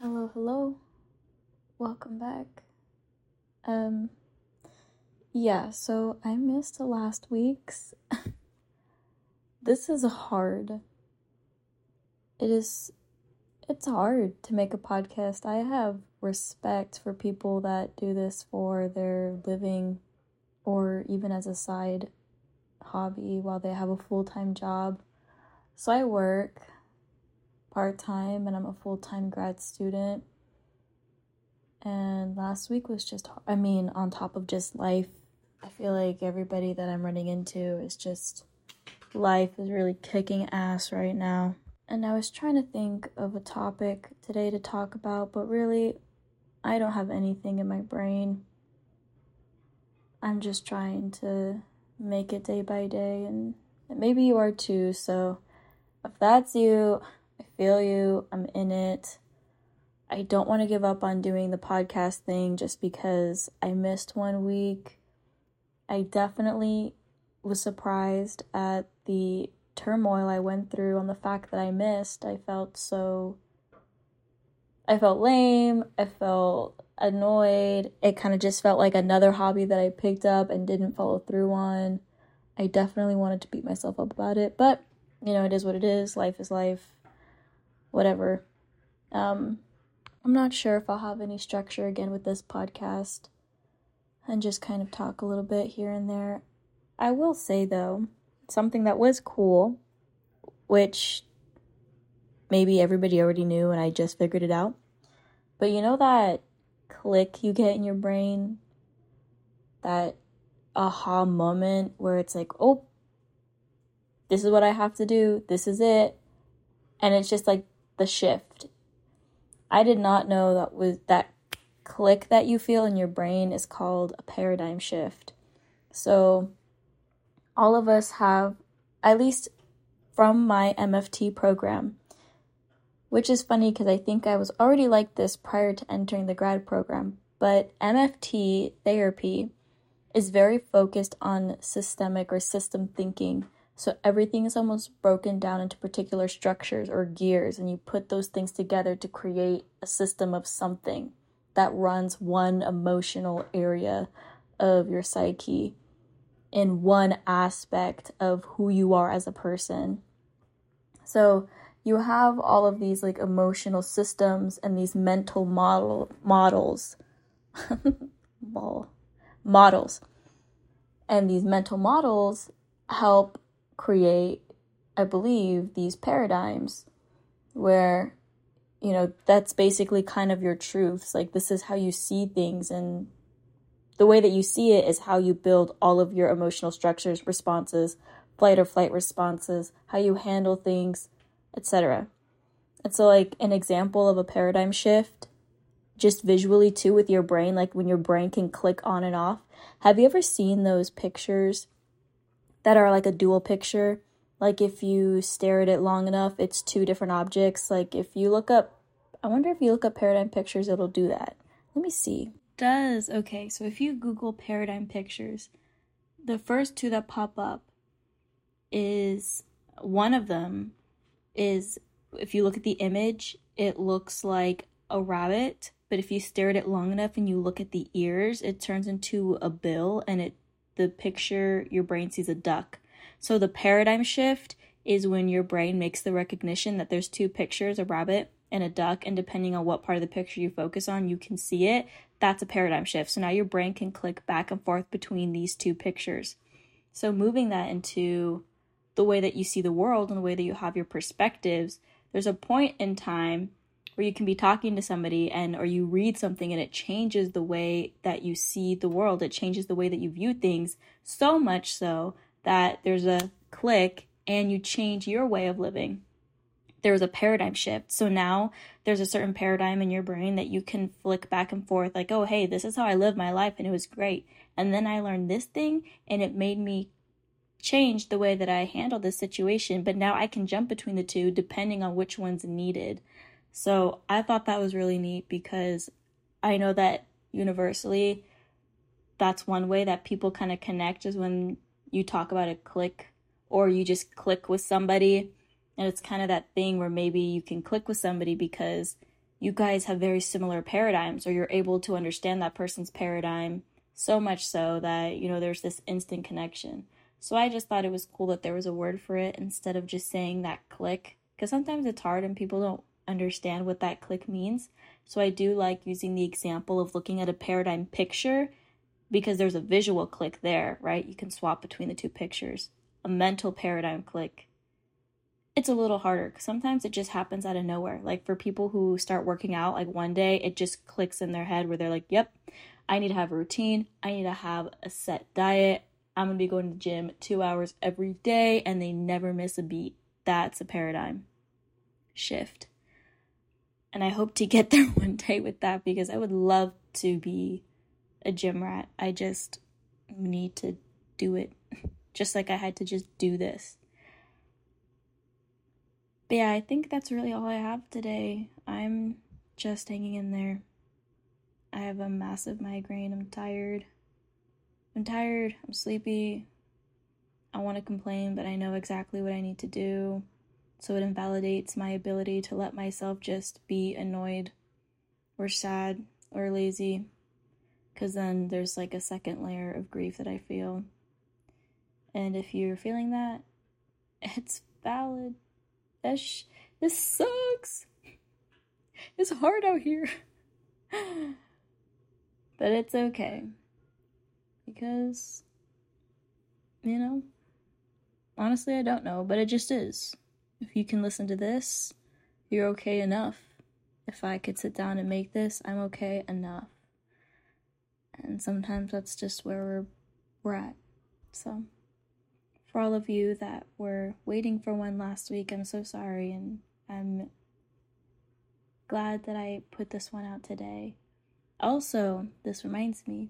Hello, hello. Welcome back. Um yeah, so I missed the last week's. this is hard. It is it's hard to make a podcast. I have respect for people that do this for their living or even as a side hobby while they have a full-time job. So I work part time and I'm a full time grad student. And last week was just, I mean, on top of just life, I feel like everybody that I'm running into is just, life is really kicking ass right now. And I was trying to think of a topic today to talk about, but really, I don't have anything in my brain. I'm just trying to make it day by day, and maybe you are too. So, if that's you, I feel you. I'm in it. I don't want to give up on doing the podcast thing just because I missed one week. I definitely was surprised at the turmoil I went through on the fact that I missed. I felt so. I felt lame. I felt annoyed. It kind of just felt like another hobby that I picked up and didn't follow through on. I definitely wanted to beat myself up about it, but you know, it is what it is. Life is life whatever. Um, I'm not sure if I'll have any structure again with this podcast and just kind of talk a little bit here and there. I will say, though, something that was cool, which maybe everybody already knew and I just figured it out. But you know that click you get in your brain? That aha moment where it's like, oh, this is what I have to do, this is it. And it's just like the shift. I did not know that was that click that you feel in your brain is called a paradigm shift. So all of us have at least from my MFT program, which is funny because I think I was already like this prior to entering the grad program, but MFT therapy is very focused on systemic or system thinking so everything is almost broken down into particular structures or gears, and you put those things together to create a system of something that runs one emotional area of your psyche in one aspect of who you are as a person. So you have all of these like emotional systems and these mental model models models and these mental models help create, I believe, these paradigms where, you know, that's basically kind of your truths. Like, this is how you see things, and the way that you see it is how you build all of your emotional structures, responses, flight or flight responses, how you handle things, etc. And so, like, an example of a paradigm shift, just visually too, with your brain, like when your brain can click on and off. Have you ever seen those pictures that are like a dual picture. Like if you stare at it long enough, it's two different objects. Like if you look up, I wonder if you look up paradigm pictures, it'll do that. Let me see. Does okay, so if you Google paradigm pictures, the first two that pop up is one of them is if you look at the image, it looks like a rabbit, but if you stare at it long enough and you look at the ears, it turns into a bill and it the picture, your brain sees a duck. So the paradigm shift is when your brain makes the recognition that there's two pictures, a rabbit and a duck, and depending on what part of the picture you focus on, you can see it. That's a paradigm shift. So now your brain can click back and forth between these two pictures. So moving that into the way that you see the world and the way that you have your perspectives, there's a point in time where you can be talking to somebody and or you read something and it changes the way that you see the world. It changes the way that you view things so much so that there's a click and you change your way of living. There was a paradigm shift. So now there's a certain paradigm in your brain that you can flick back and forth like oh hey this is how i live my life and it was great. And then i learned this thing and it made me change the way that i handle this situation. But now i can jump between the two depending on which one's needed so I thought that was really neat because I know that universally that's one way that people kind of connect is when you talk about a click or you just click with somebody and it's kind of that thing where maybe you can click with somebody because you guys have very similar paradigms or you're able to understand that person's paradigm so much so that, you know, there's this instant connection. So I just thought it was cool that there was a word for it instead of just saying that click because sometimes it's hard and people don't understand what that click means. So I do like using the example of looking at a paradigm picture because there's a visual click there, right? You can swap between the two pictures. A mental paradigm click. It's a little harder because sometimes it just happens out of nowhere. Like for people who start working out, like one day it just clicks in their head where they're like, yep, I need to have a routine. I need to have a set diet. I'm going to be going to the gym two hours every day and they never miss a beat. That's a paradigm shift. And I hope to get there one day with that because I would love to be a gym rat. I just need to do it. Just like I had to just do this. But yeah, I think that's really all I have today. I'm just hanging in there. I have a massive migraine. I'm tired. I'm tired. I'm sleepy. I want to complain, but I know exactly what I need to do. So it invalidates my ability to let myself just be annoyed or sad or lazy. Because then there's like a second layer of grief that I feel. And if you're feeling that, it's valid. This, this sucks. It's hard out here. but it's okay. Because, you know, honestly, I don't know, but it just is. If you can listen to this, you're okay enough. If I could sit down and make this, I'm okay enough. And sometimes that's just where we're, we're at. So, for all of you that were waiting for one last week, I'm so sorry, and I'm glad that I put this one out today. Also, this reminds me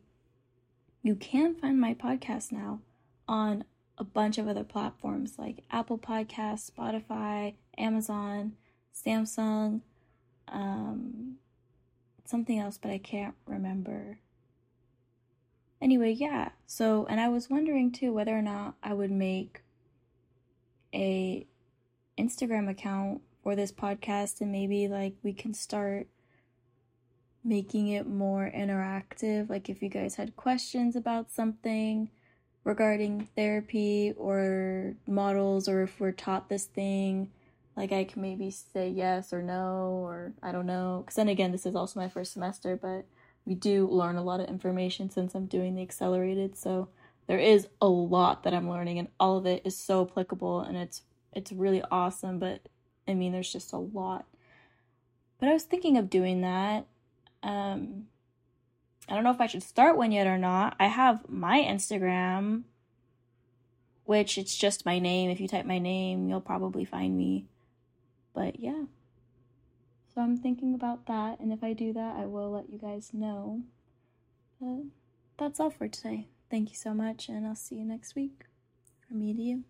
you can find my podcast now on a bunch of other platforms like Apple Podcasts, Spotify, Amazon, Samsung, um, something else, but I can't remember. Anyway, yeah. So, and I was wondering too whether or not I would make a Instagram account for this podcast and maybe like we can start making it more interactive. Like if you guys had questions about something, regarding therapy or models or if we're taught this thing like i can maybe say yes or no or i don't know. Because then again this is also my first semester but we do learn a lot of information since i'm doing the accelerated so there is a lot that i'm learning and all of it is so applicable and it's it's really awesome but i mean there's just a lot. But i was thinking of doing that um I don't know if I should start one yet or not. I have my Instagram, which it's just my name. If you type my name, you'll probably find me. But yeah. So I'm thinking about that, and if I do that, I will let you guys know. But that's all for today. Thank you so much, and I'll see you next week. From me to you.